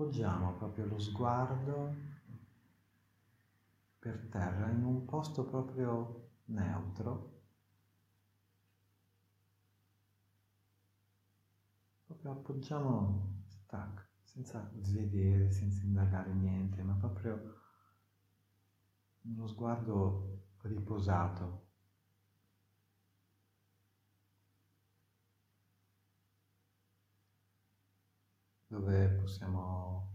Poggiamo proprio lo sguardo per terra in un posto proprio neutro. Proprio appoggiamo stack, senza vedere, senza indagare niente, ma proprio uno sguardo riposato. Dove possiamo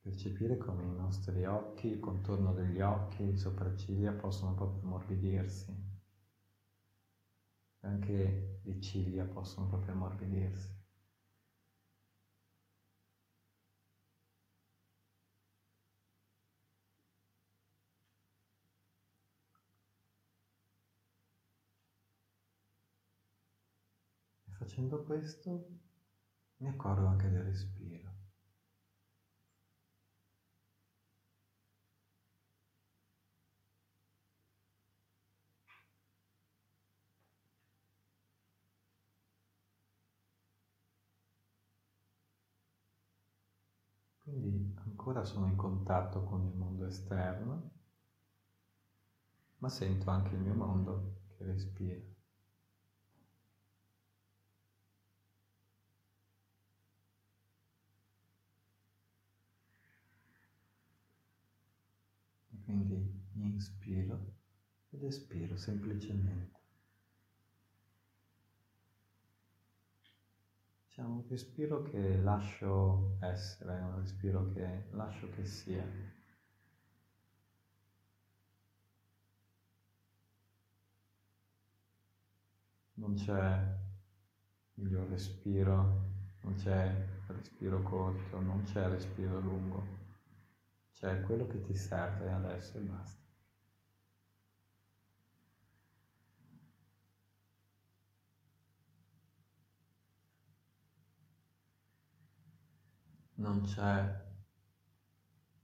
percepire come i nostri occhi, il contorno degli occhi, le sopracciglia possono proprio ammorbidirsi, anche le ciglia possono proprio ammorbidirsi. E facendo questo mi accorgo anche del respiro. Quindi ancora sono in contatto con il mondo esterno, ma sento anche il mio mondo che respira. E quindi inspiro ed espiro semplicemente. C'è un respiro che lascio essere, un respiro che lascio che sia. Non c'è miglior respiro, non c'è respiro corto, non c'è respiro lungo, c'è quello che ti serve adesso e basta. non c'è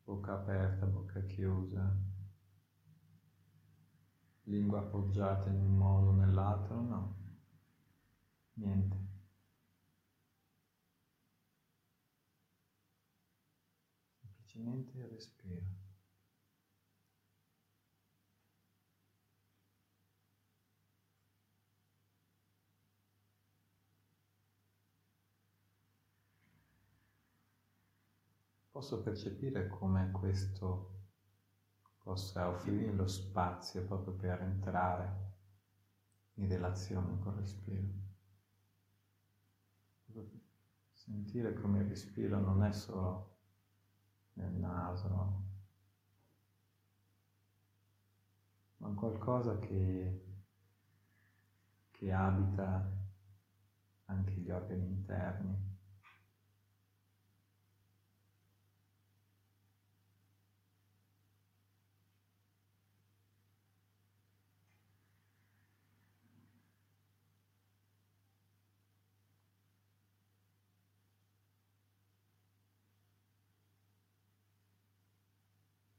bocca aperta, bocca chiusa, lingua appoggiata in un modo o nell'altro, no, niente. Semplicemente respiro. posso percepire come questo possa offrire lo spazio proprio per entrare in relazione col respiro. Sentire come il respiro non è solo nel naso, ma qualcosa che, che abita anche gli organi interni.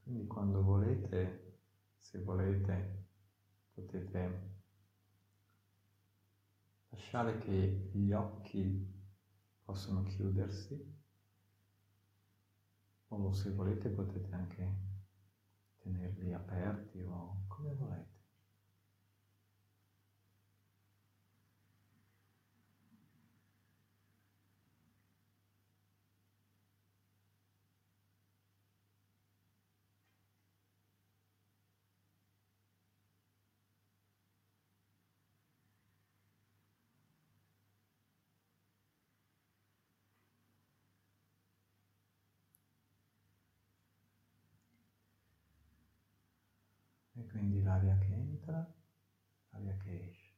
Quindi quando volete, se volete, potete lasciare che gli occhi possano chiudersi o se volete potete anche tenerli aperti o come volete. E quindi l'aria che entra, l'aria che esce.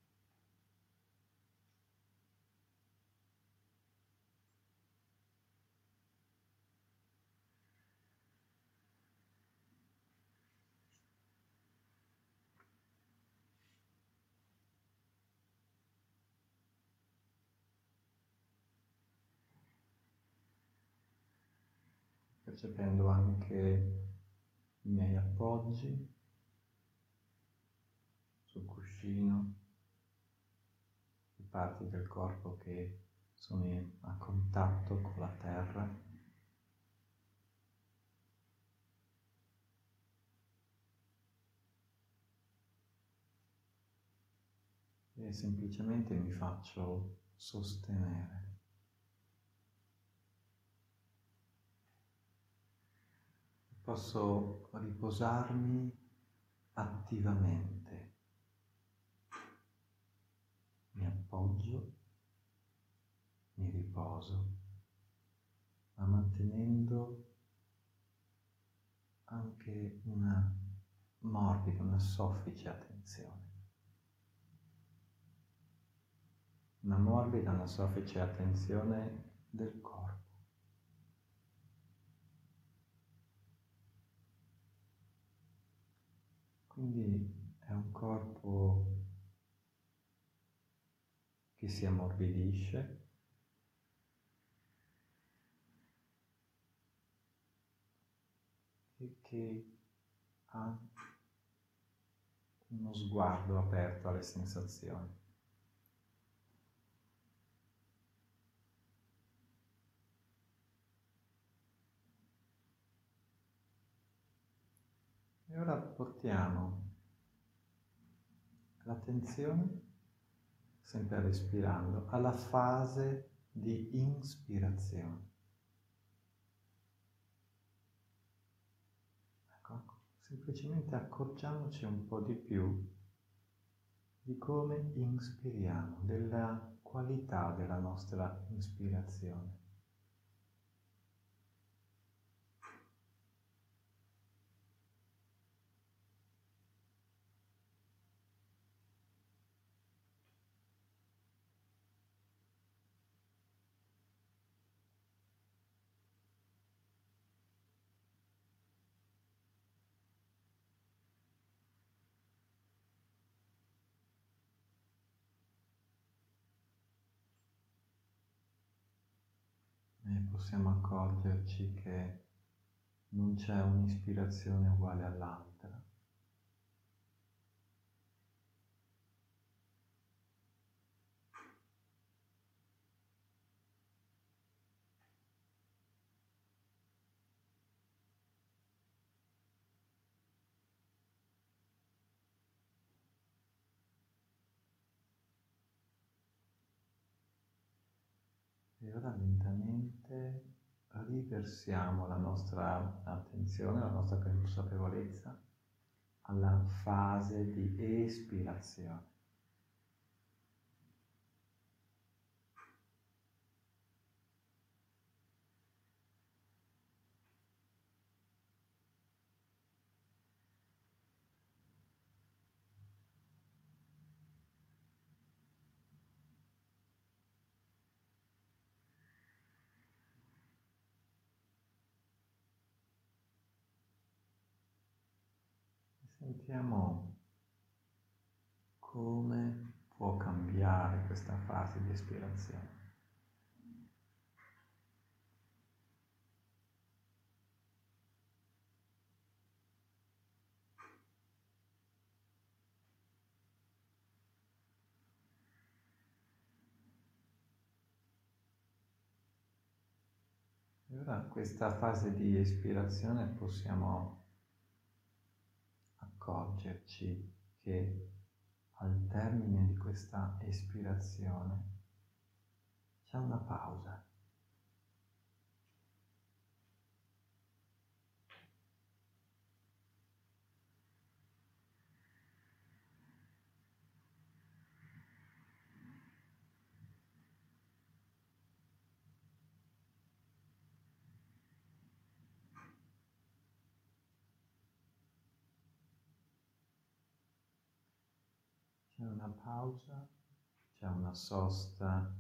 percependo anche i miei appoggi cuscino, le parti del corpo che sono a contatto con la terra. E semplicemente mi faccio sostenere. Posso riposarmi attivamente. Mi appoggio, mi riposo, ma mantenendo anche una morbida, una soffice attenzione. Una morbida, una soffice attenzione del corpo. Quindi è un corpo che si ammorbidisce, e che ha uno sguardo aperto alle sensazioni. E ora portiamo l'attenzione, sempre respirando, alla fase di inspirazione. semplicemente accorgiamoci un po' di più di come inspiriamo, della qualità della nostra ispirazione. Possiamo accorgerci che non c'è un'ispirazione uguale all'altra. E ora lentamente riversiamo la nostra attenzione, la nostra consapevolezza alla fase di espirazione. Sentiamo come può cambiare questa fase di espirazione. Ora questa fase di espirazione possiamo accorgerci che al termine di questa espirazione c'è una pausa. C'è una pausa, c'è una sosta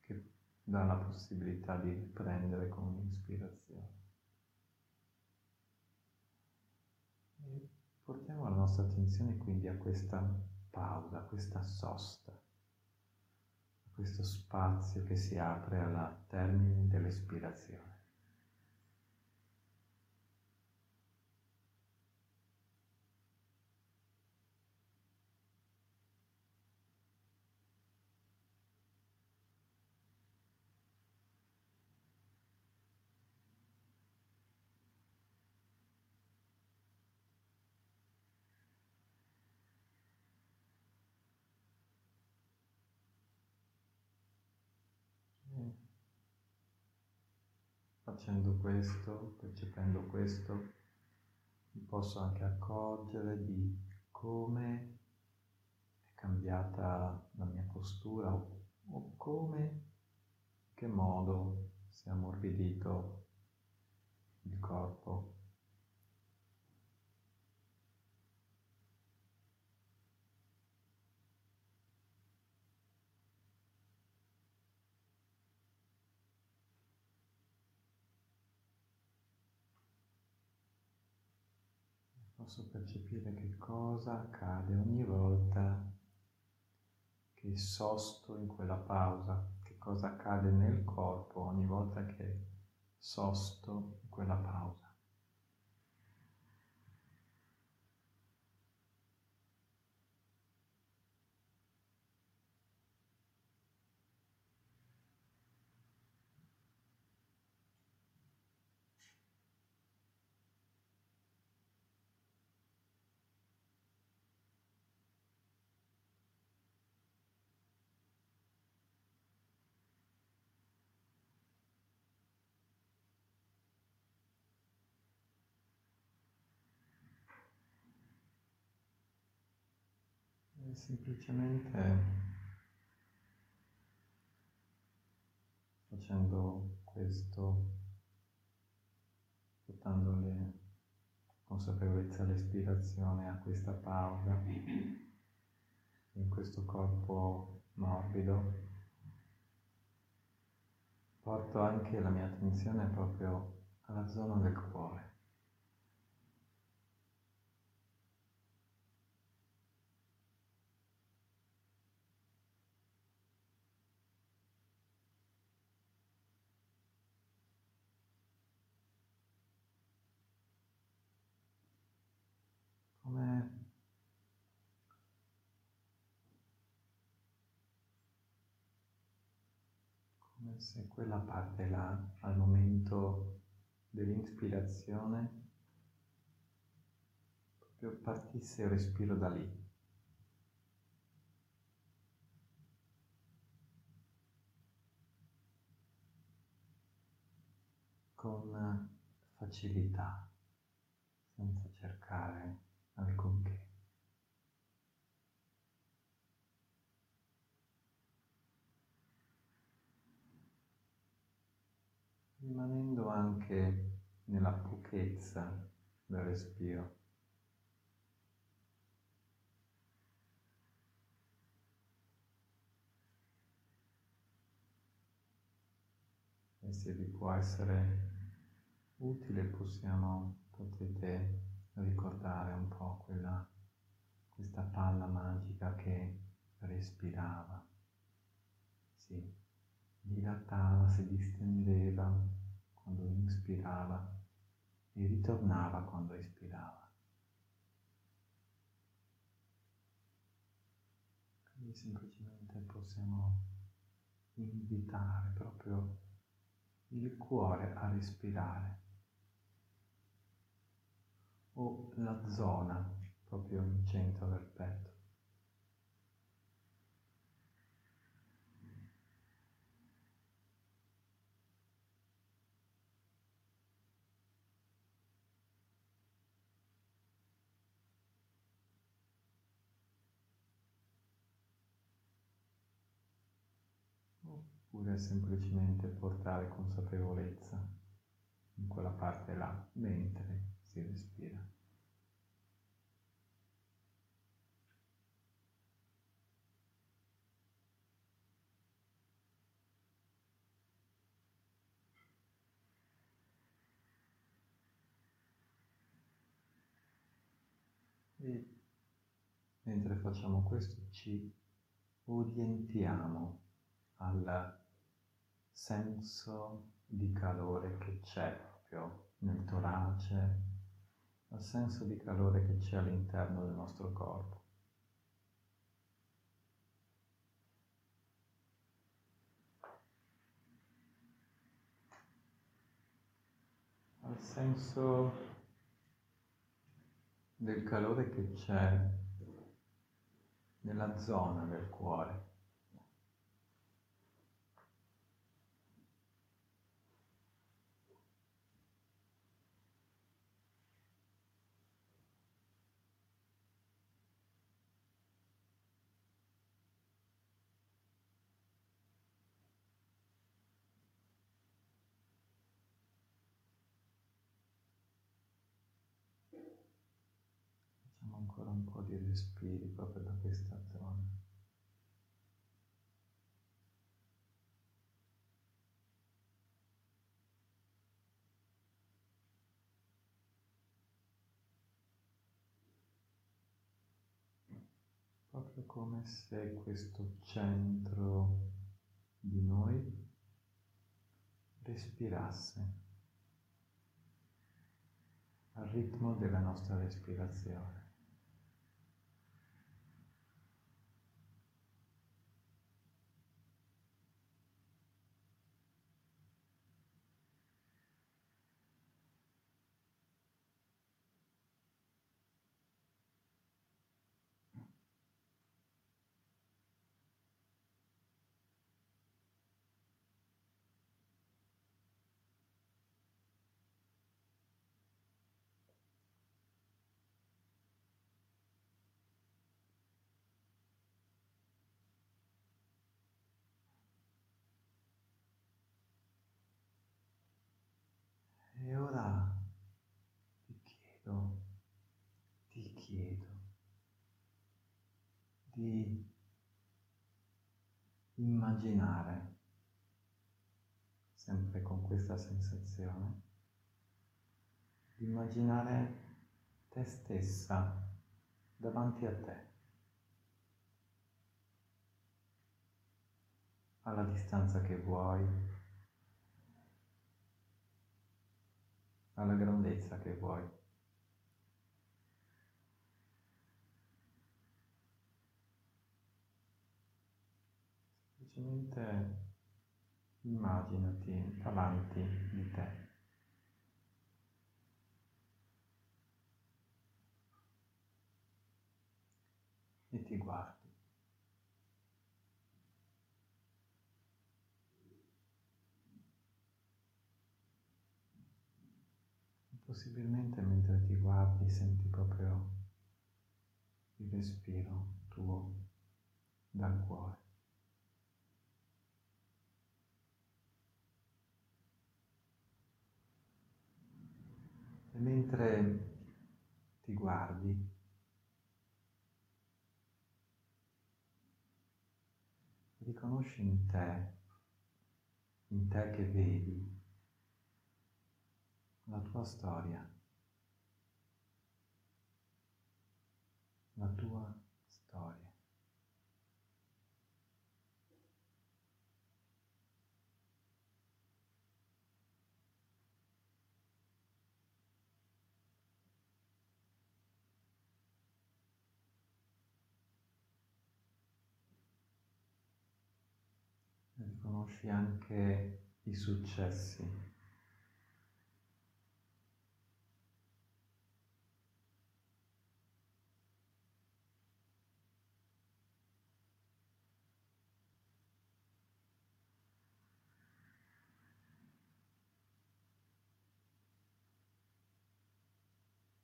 che dà la possibilità di riprendere con un'ispirazione. E portiamo la nostra attenzione quindi a questa pausa, a questa sosta, a questo spazio che si apre alla termine dell'espirazione. Facendo questo, percependo questo, mi posso anche accorgere di come è cambiata la mia postura o, o come, in che modo si è ammorbidito il corpo. Posso percepire che cosa accade ogni volta che sosto in quella pausa, che cosa accade nel corpo ogni volta che sosto in quella pausa. Semplicemente facendo questo, portando le consapevolezza all'espirazione, a questa pausa, in questo corpo morbido, porto anche la mia attenzione proprio alla zona del cuore. Se quella parte là, al momento dell'inspirazione, proprio partisse il respiro da lì. con facilità, senza cercare alcunché. Rimanendo anche nella pochezza del respiro. E se vi può essere utile possiamo, potete ricordare un po' quella, questa palla magica che respirava. Sì, dilatava, si distendeva quando inspirava e ritornava quando espirava. Quindi semplicemente possiamo invitare proprio il cuore a respirare o la zona proprio in centro del petto. Oppure semplicemente portare consapevolezza in quella parte là mentre si respira. E mentre facciamo questo ci orientiamo al senso di calore che c'è proprio nel torace, al senso di calore che c'è all'interno del nostro corpo. Al senso del calore che c'è nella zona del cuore. ancora un po' di respiri proprio da questa zona. Proprio come se questo centro di noi respirasse al ritmo della nostra respirazione. Di immaginare, sempre con questa sensazione, di immaginare te stessa davanti a te, alla distanza che vuoi, alla grandezza che vuoi. Semplicemente immaginati davanti di te. E ti guardi. Possibilmente mentre ti guardi senti proprio il respiro tuo dal cuore. Mentre ti guardi, riconosci in te, in te che vedi, la tua storia, la tua storia. Riconosci anche i successi.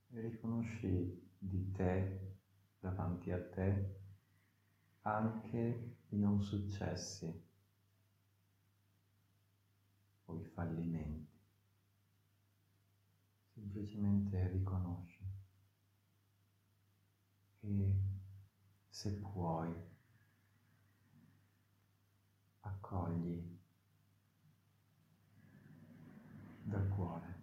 E riconosci di te, davanti a te, anche i non successi o i fallimenti. Semplicemente riconosci e se puoi accogli dal cuore.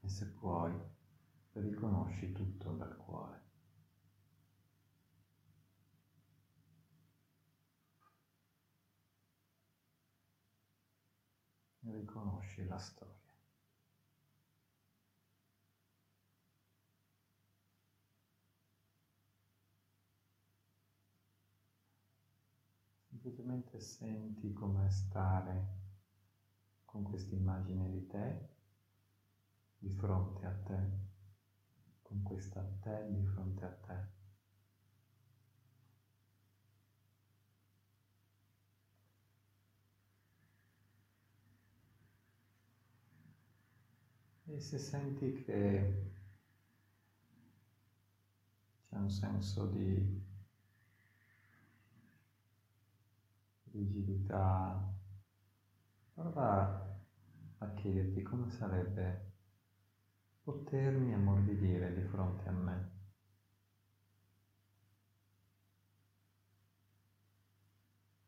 E se puoi riconosci tutto dal cuore. riconosci la storia. Semplicemente senti come stare con questa immagine di te di fronte a te, con questa te di fronte a te. E se senti che c'è un senso di rigidità, prova a chiederti come sarebbe potermi ammorbidire di fronte a me.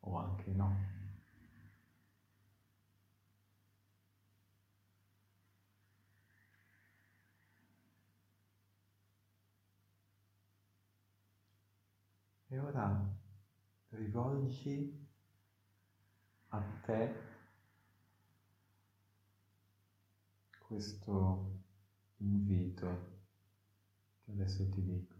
O anche no. E ora rivolgi a te questo invito che adesso ti dico.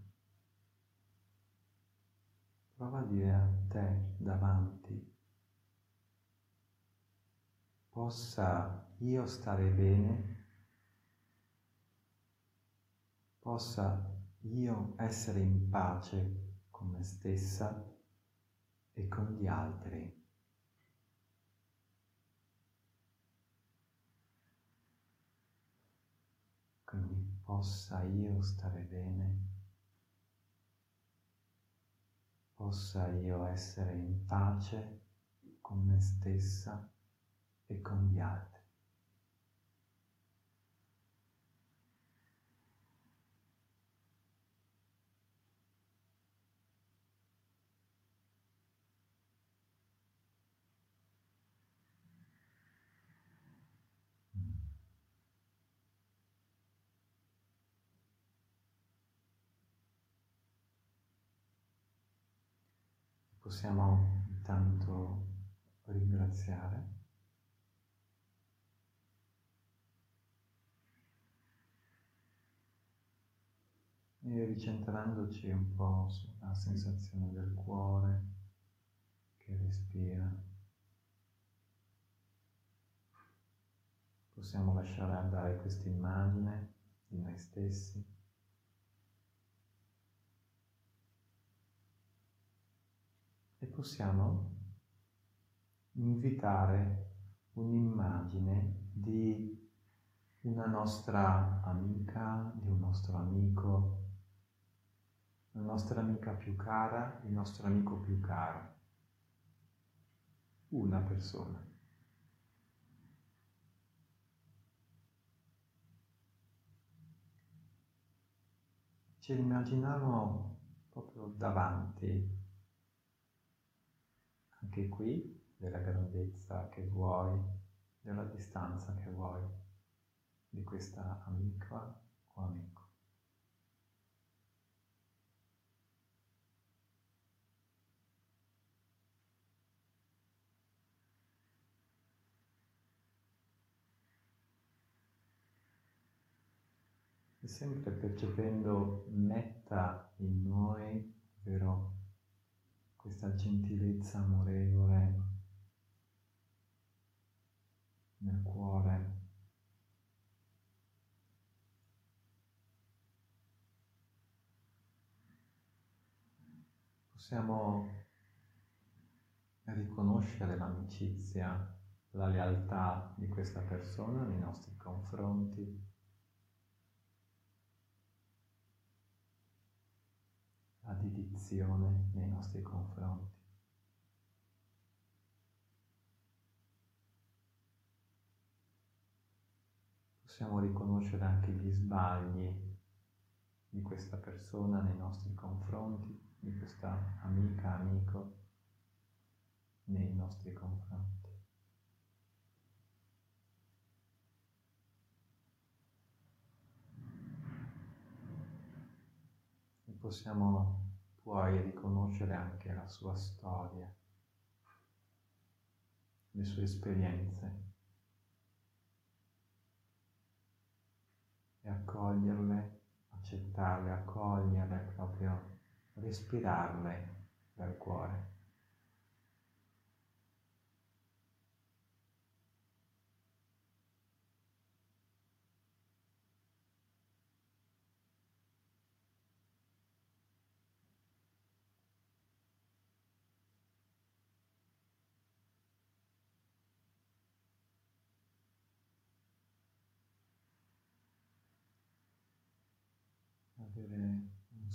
Prova a dire a te davanti, possa io stare bene, possa io essere in pace con me stessa e con gli altri. Quindi possa io stare bene, possa io essere in pace con me stessa e con gli altri. Possiamo intanto ringraziare. E ricentrandoci un po' sulla sensazione del cuore che respira, possiamo lasciare andare questa immagine di noi stessi e possiamo invitare un'immagine di una nostra amica, di un nostro amico, la nostra amica più cara, il nostro amico più caro. Una persona. Ce l'immaginiamo proprio davanti anche qui della grandezza che vuoi, della distanza che vuoi di questa amica o amico. E sempre percependo netta in noi, vero? Questa gentilezza amorevole nel cuore. Possiamo riconoscere l'amicizia, la lealtà di questa persona nei nostri confronti la dedizione nei nostri confronti. Possiamo riconoscere anche gli sbagli di questa persona nei nostri confronti, di questa amica, amico nei nostri confronti. Possiamo puoi riconoscere anche la sua storia, le sue esperienze e accoglierle, accettarle, accoglierle, proprio respirarle dal cuore.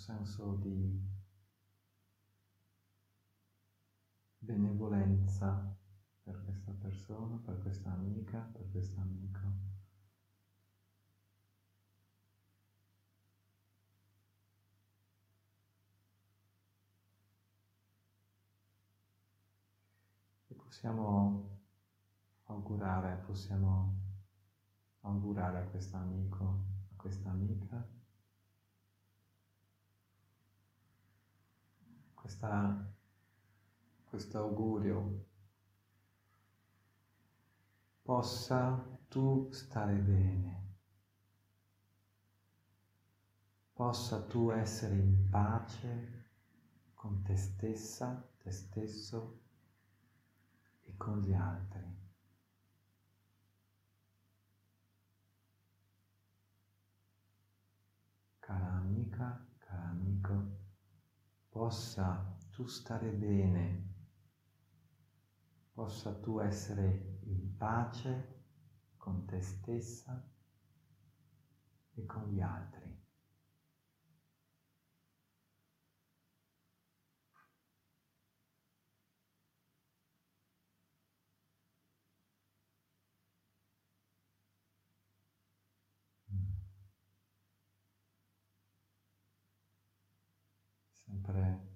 senso di benevolenza per questa persona, per questa amica, per questo amico. E possiamo augurare, possiamo augurare a questo amico, a questa amica questa, questo augurio possa tu stare bene, possa tu essere in pace con te stessa, te stesso e con gli altri. Cara amica, caro amico, possa tu stare bene, possa tu essere in pace con te stessa e con gli altri. sempre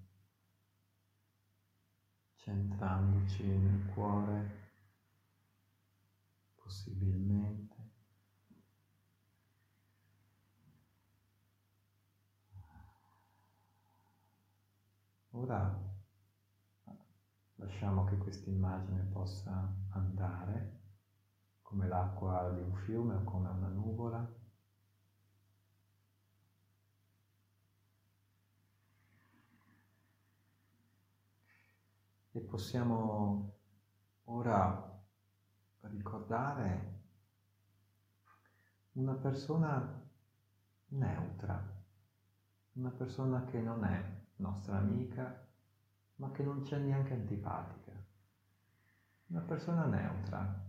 centrandoci nel cuore, possibilmente. Ora lasciamo che questa immagine possa andare come l'acqua di un fiume o come una nuvola e possiamo ora ricordare una persona neutra, una persona che non è nostra amica, ma che non c'è neanche antipatica, una persona neutra,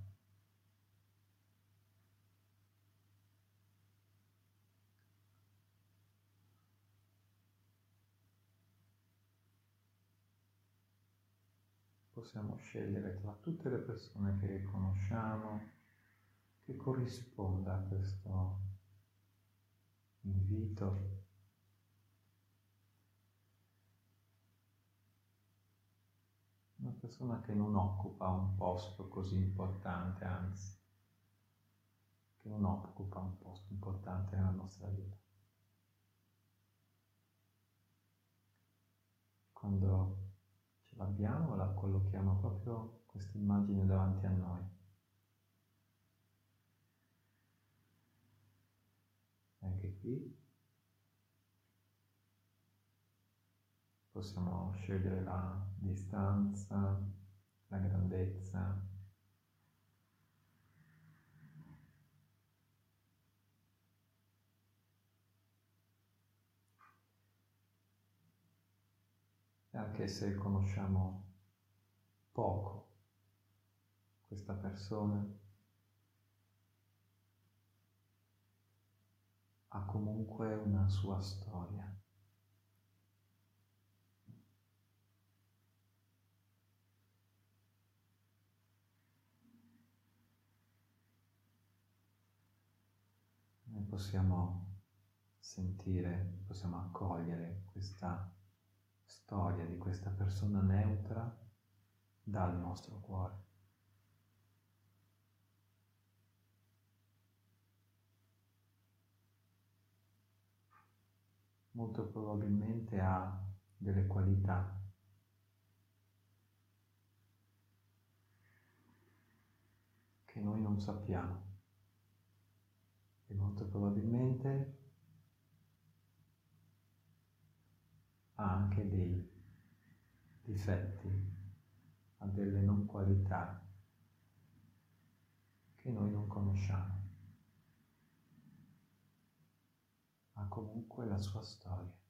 possiamo scegliere tra tutte le persone che conosciamo che corrisponda a questo invito. Una persona che non occupa un posto così importante, anzi, che non occupa un posto importante nella nostra vita. Quando l'abbiamo, la collochiamo proprio questa immagine davanti a noi. Anche qui possiamo scegliere la distanza, la grandezza, anche se conosciamo poco questa persona, ha comunque una sua storia. Noi possiamo sentire, possiamo accogliere questa storia di questa persona neutra dal nostro cuore. Molto probabilmente ha delle qualità che noi non sappiamo e molto probabilmente ha anche dei difetti, ha delle non qualità che noi non conosciamo. Ha comunque la sua storia.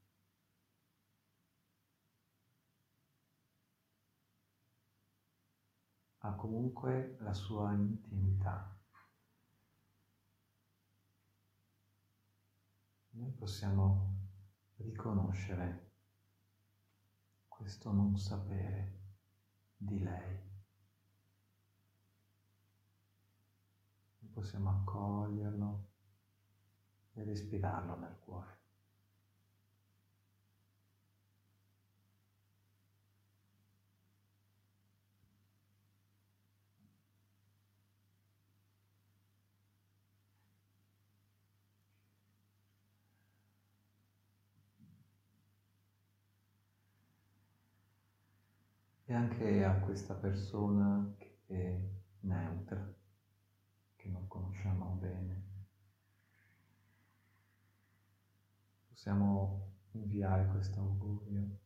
Ha comunque la sua intimità. Noi possiamo riconoscere questo non sapere di lei. Possiamo accoglierlo e respirarlo nel cuore. E anche a questa persona che è neutra, che non conosciamo bene. Possiamo inviare questo augurio.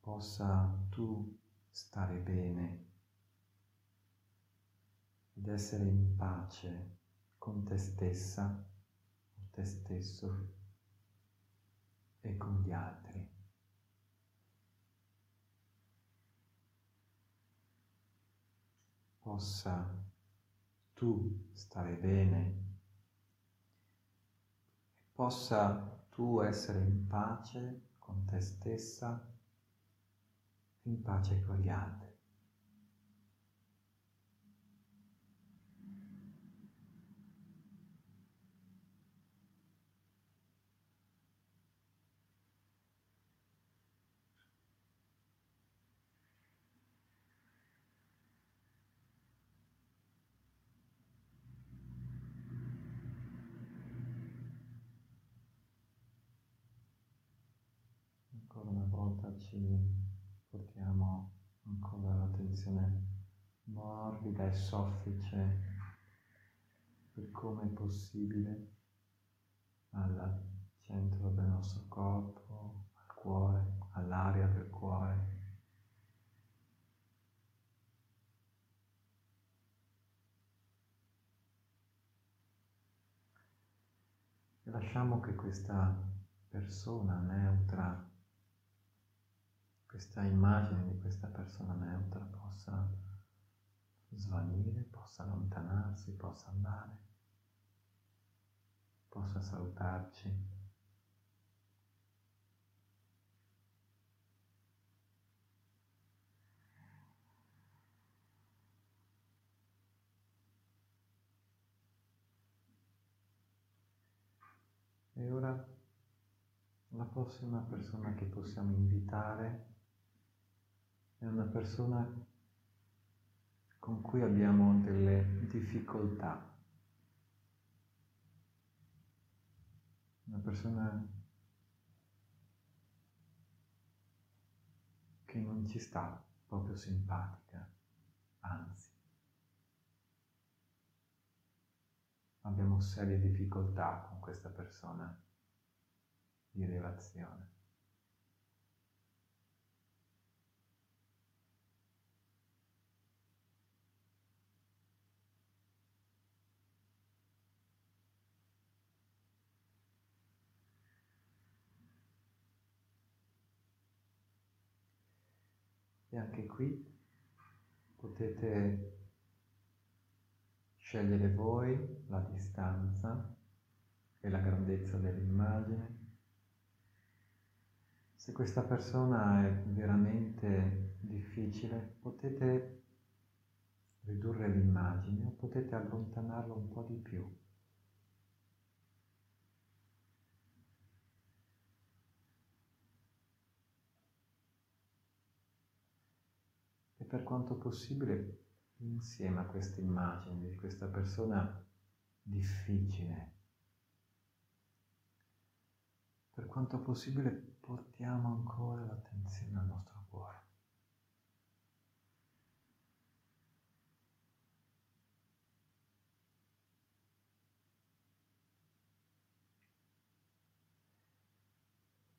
Possa tu stare bene ed essere in pace con te stessa o te stesso e con gli altri. Possa tu stare bene possa tu essere in pace con te stessa, in pace con gli altri. ci portiamo l'attenzione morbida e soffice per come è possibile al centro del nostro corpo, al cuore, all'aria del cuore. E lasciamo che questa persona neutra questa immagine di questa persona neutra possa svanire, possa allontanarsi, possa andare, possa salutarci. E ora la prossima persona che possiamo invitare è una persona con cui abbiamo delle difficoltà, una persona che non ci sta proprio simpatica, anzi, abbiamo serie difficoltà con questa persona di relazione. E anche qui potete scegliere voi la distanza e la grandezza dell'immagine. Se questa persona è veramente difficile, potete ridurre l'immagine o potete allontanarla un po' di più. Per quanto possibile insieme a questa immagine di questa persona difficile. Per quanto possibile portiamo ancora l'attenzione al nostro cuore.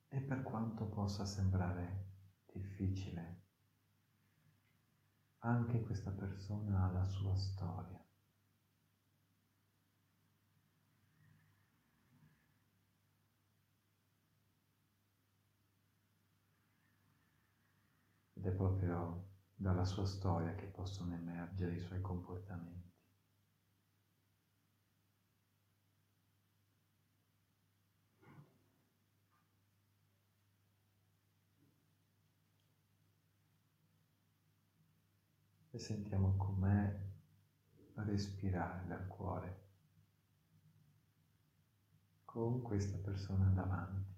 E per quanto possa sembrare difficile, anche questa persona ha la sua storia. Ed è proprio dalla sua storia che possono emergere i suoi comportamenti. E sentiamo com'è respirare dal cuore con questa persona davanti.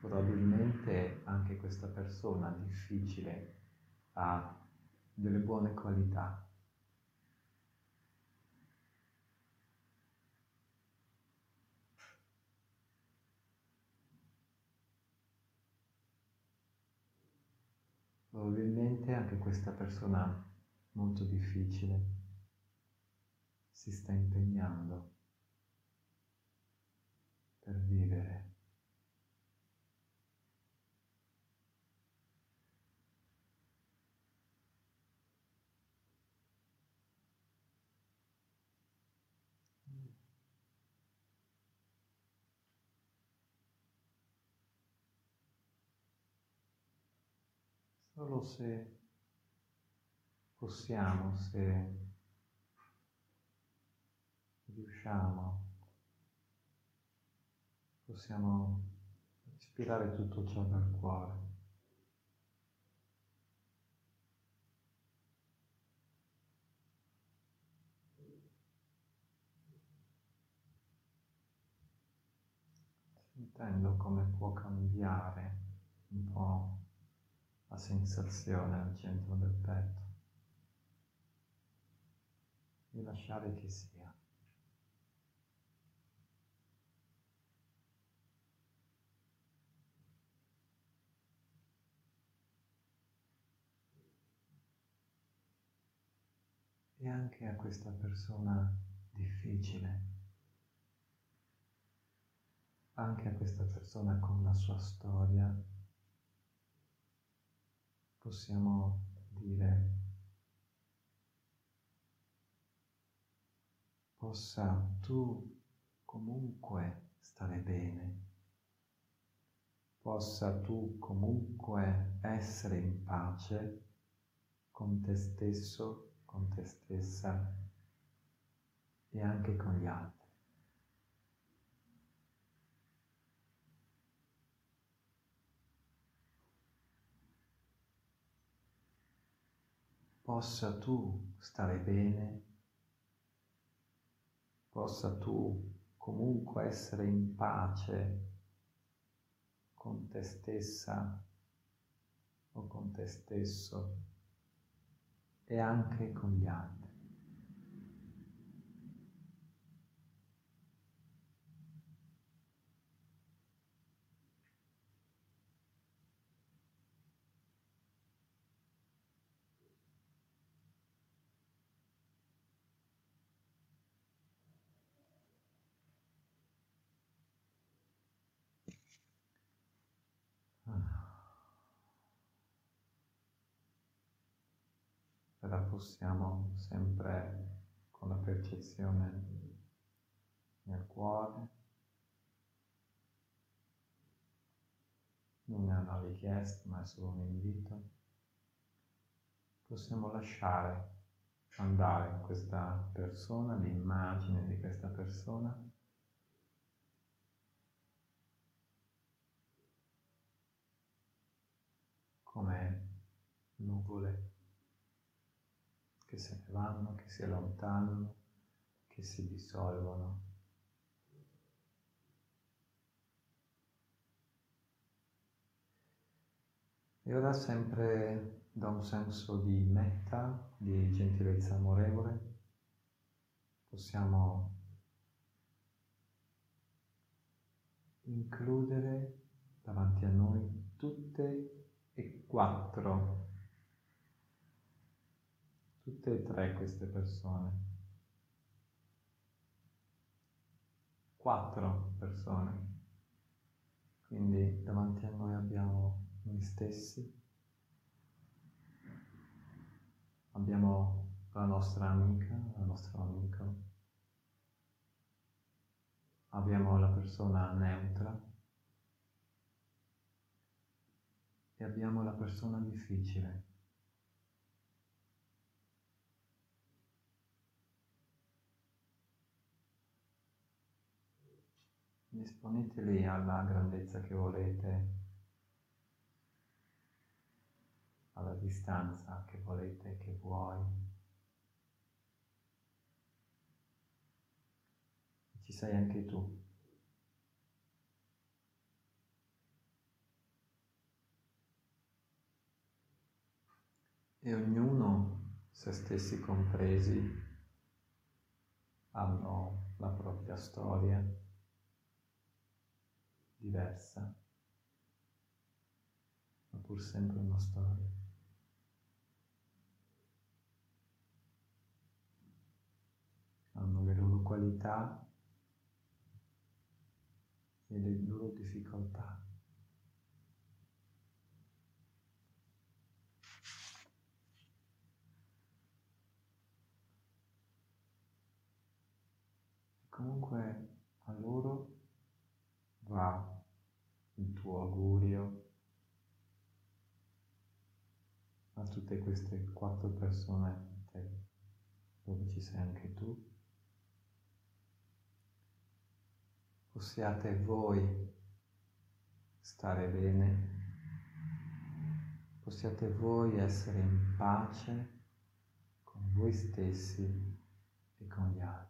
Probabilmente anche questa persona difficile ha delle buone qualità. Probabilmente anche questa persona molto difficile si sta impegnando per vivere. Solo se possiamo, se riusciamo, possiamo ispirare tutto ciò dal cuore. Sentendo come può cambiare un po' la sensazione al centro del petto e lasciare che sia. E anche a questa persona difficile, anche a questa persona con la sua storia, possiamo dire possa tu comunque stare bene, possa tu comunque essere in pace con te stesso, con te stessa e anche con gli altri. Possa tu stare bene possa tu comunque essere in pace con te stessa o con te stesso e anche con gli altri. Possiamo sempre con la percezione nel cuore, non è una richiesta ma è solo un invito, possiamo lasciare andare questa persona, l'immagine di questa persona come nuvole che se ne vanno, che si allontanano, che si dissolvono. E ora sempre da un senso di metta, di gentilezza amorevole, possiamo includere davanti a noi tutte e quattro, tutte e tre queste persone. Quattro persone. Quindi davanti a noi abbiamo noi stessi, abbiamo la nostra amica, il nostro amico, abbiamo la persona neutra, e abbiamo la persona difficile. Disponeteli alla grandezza che volete, alla distanza che volete, che vuoi. Ci sei anche tu. E ognuno, se stessi compresi, hanno la propria storia diversa, ma pur sempre una storia. Hanno le loro qualità e le loro difficoltà. comunque a loro va il tuo augurio a tutte queste quattro persone dove ci sei anche tu. Possiate voi stare bene, possiate voi essere in pace con voi stessi e con gli altri.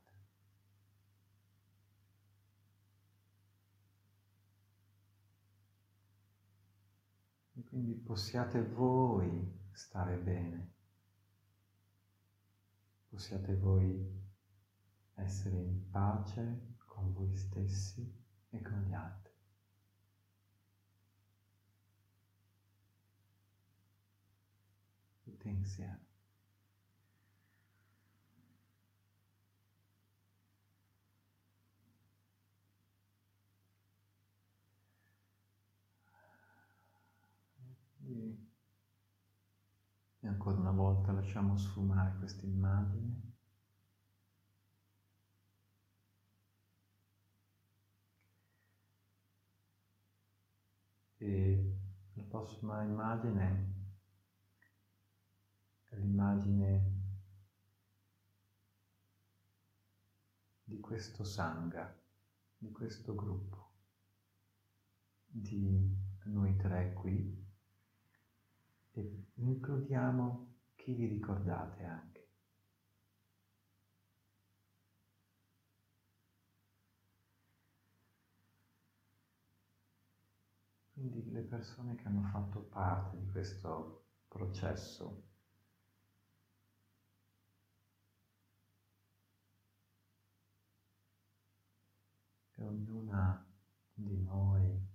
E quindi possiate voi stare bene, possiate voi essere in pace con voi stessi e con gli altri. Tutti insieme. E ancora una volta lasciamo sfumare questa immagine. E la prossima immagine è l'immagine di questo sangha, di questo gruppo, di noi tre qui e includiamo chi vi ricordate anche. Quindi le persone che hanno fatto parte di questo processo e ognuna di noi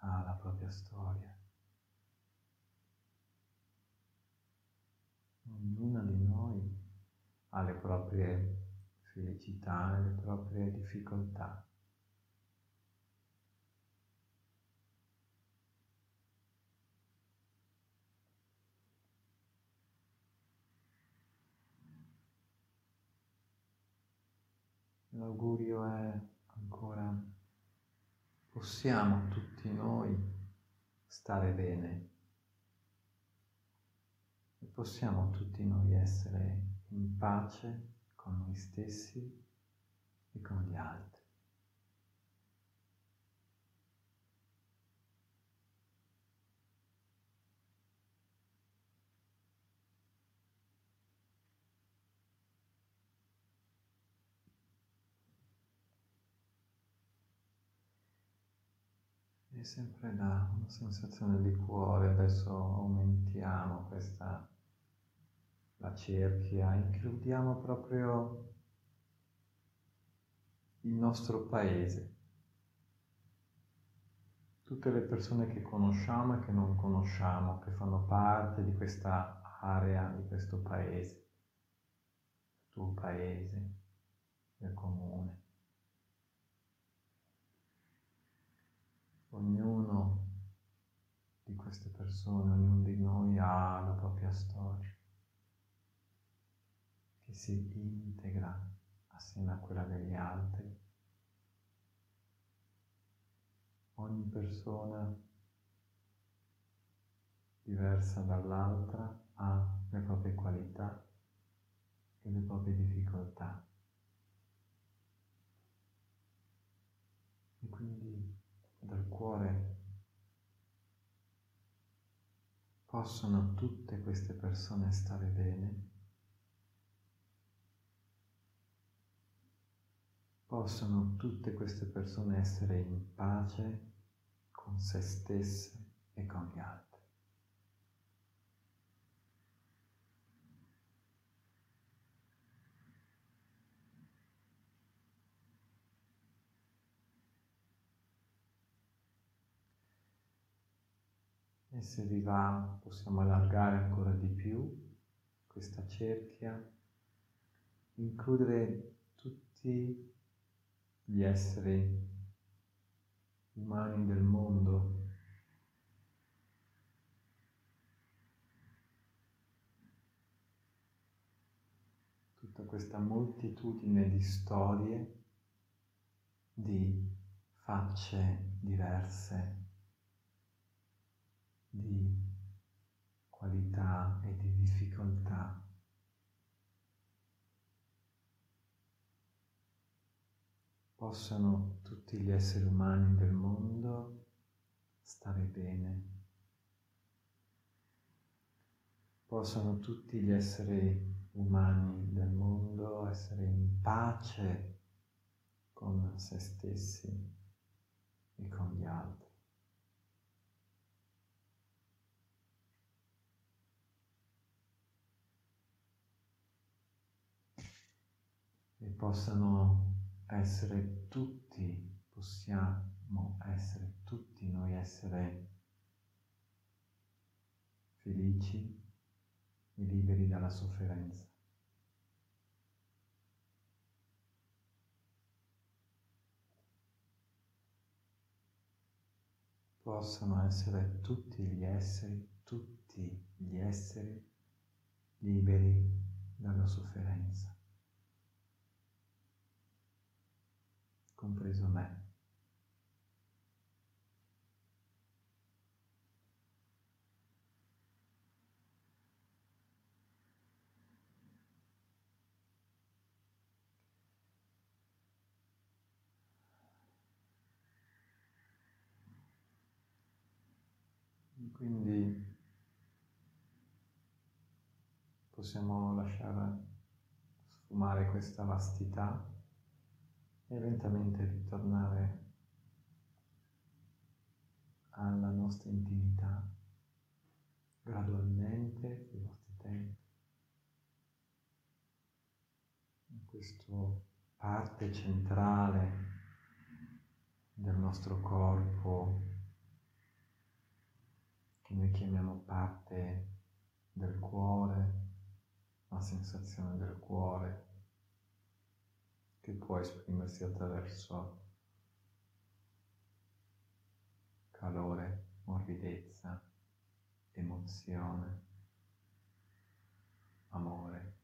ha la propria storia. Ognuna di noi ha le proprie felicità le proprie difficoltà. L'augurio è ancora, possiamo tutti noi stare bene possiamo tutti noi essere in pace con noi stessi e con gli altri. è sempre da una sensazione di cuore, adesso aumentiamo questa, la cerchia, includiamo proprio il nostro paese, tutte le persone che conosciamo e che non conosciamo, che fanno parte di questa area, di questo paese, il tuo paese, il comune. Ognuno di queste persone, ognuno di noi ha la propria storia che si integra assieme a quella degli altri. Ogni persona diversa dall'altra ha le proprie qualità e le proprie difficoltà. E quindi dal cuore possono tutte queste persone stare bene, possono tutte queste persone essere in pace con se stesse e con gli altri. E se vi va possiamo allargare ancora di più questa cerchia, includere tutti gli esseri umani del mondo tutta questa moltitudine di storie, di facce diverse, di qualità e di difficoltà. Possano tutti gli esseri umani del mondo stare bene. Possano tutti gli esseri umani del mondo essere in pace con se stessi e con gli altri. E possano essere tutti, possiamo essere tutti noi essere felici e liberi dalla sofferenza. Possono essere tutti gli esseri, tutti gli esseri liberi dalla sofferenza, compreso me. Quindi possiamo lasciare sfumare questa vastità e lentamente ritornare alla nostra intimità, gradualmente, i vostri tempi. In questa parte centrale del nostro corpo che noi chiamiamo parte del cuore, la sensazione del cuore, che può esprimersi attraverso calore, morbidezza, emozione, amore.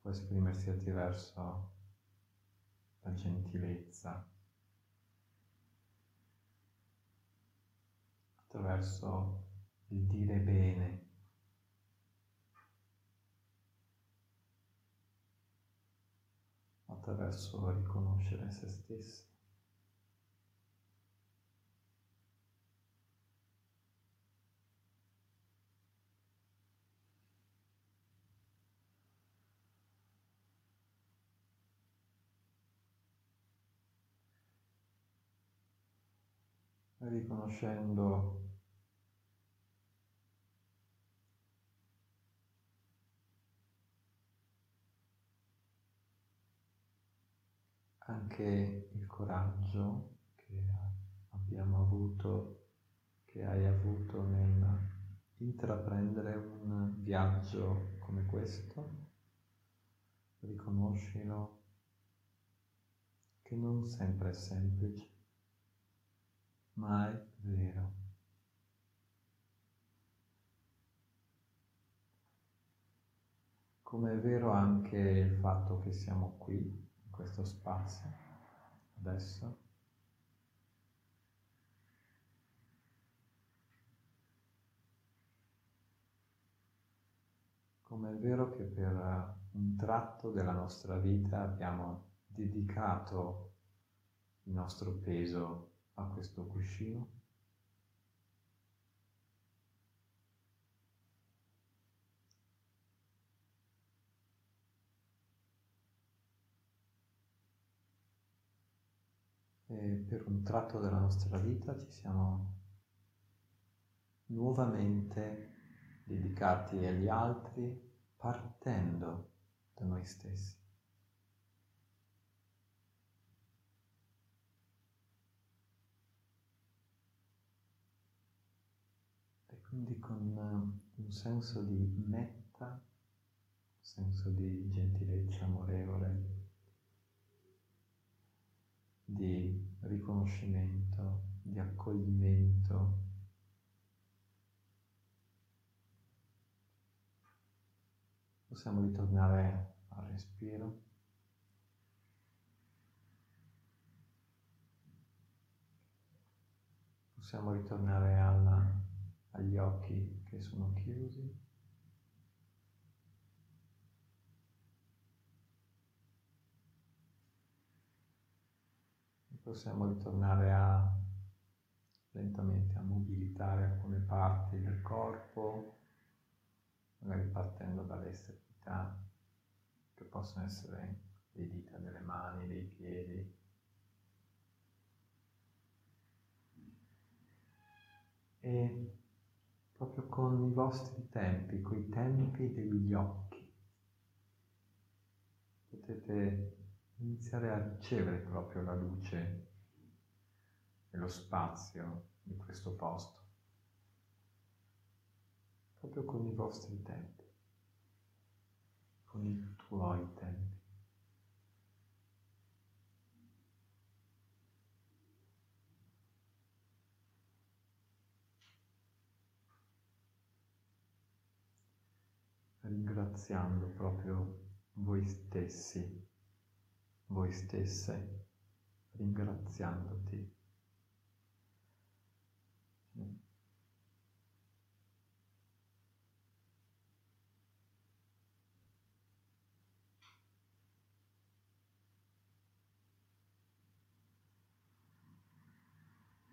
Può esprimersi attraverso la gentilezza, attraverso il dire bene. Attraverso riconoscere se stessi. riconoscendo anche il coraggio che abbiamo avuto, che hai avuto nel intraprendere un viaggio come questo, riconoscilo che non sempre è semplice, ma è vero. Come è vero anche il fatto che siamo qui, questo spazio, adesso. Come è vero che per un tratto della nostra vita abbiamo dedicato il nostro peso a questo cuscino. E per un tratto della nostra vita ci siamo nuovamente dedicati agli altri partendo da noi stessi. quindi con un senso di metta, un senso di gentilezza amorevole, di riconoscimento, di accoglimento. Possiamo ritornare al respiro. Possiamo ritornare alla, agli occhi che sono chiusi. Possiamo ritornare a lentamente a mobilitare alcune parti del corpo, magari partendo dalle estremità, che possono essere le dita delle mani, dei piedi. E proprio con i vostri tempi, con i tempi degli occhi, potete iniziare a ricevere proprio la luce e lo spazio di questo posto, proprio con i vostri tempi, con i tuoi tempi. ringraziando proprio voi stessi voi stesse, ringraziandoti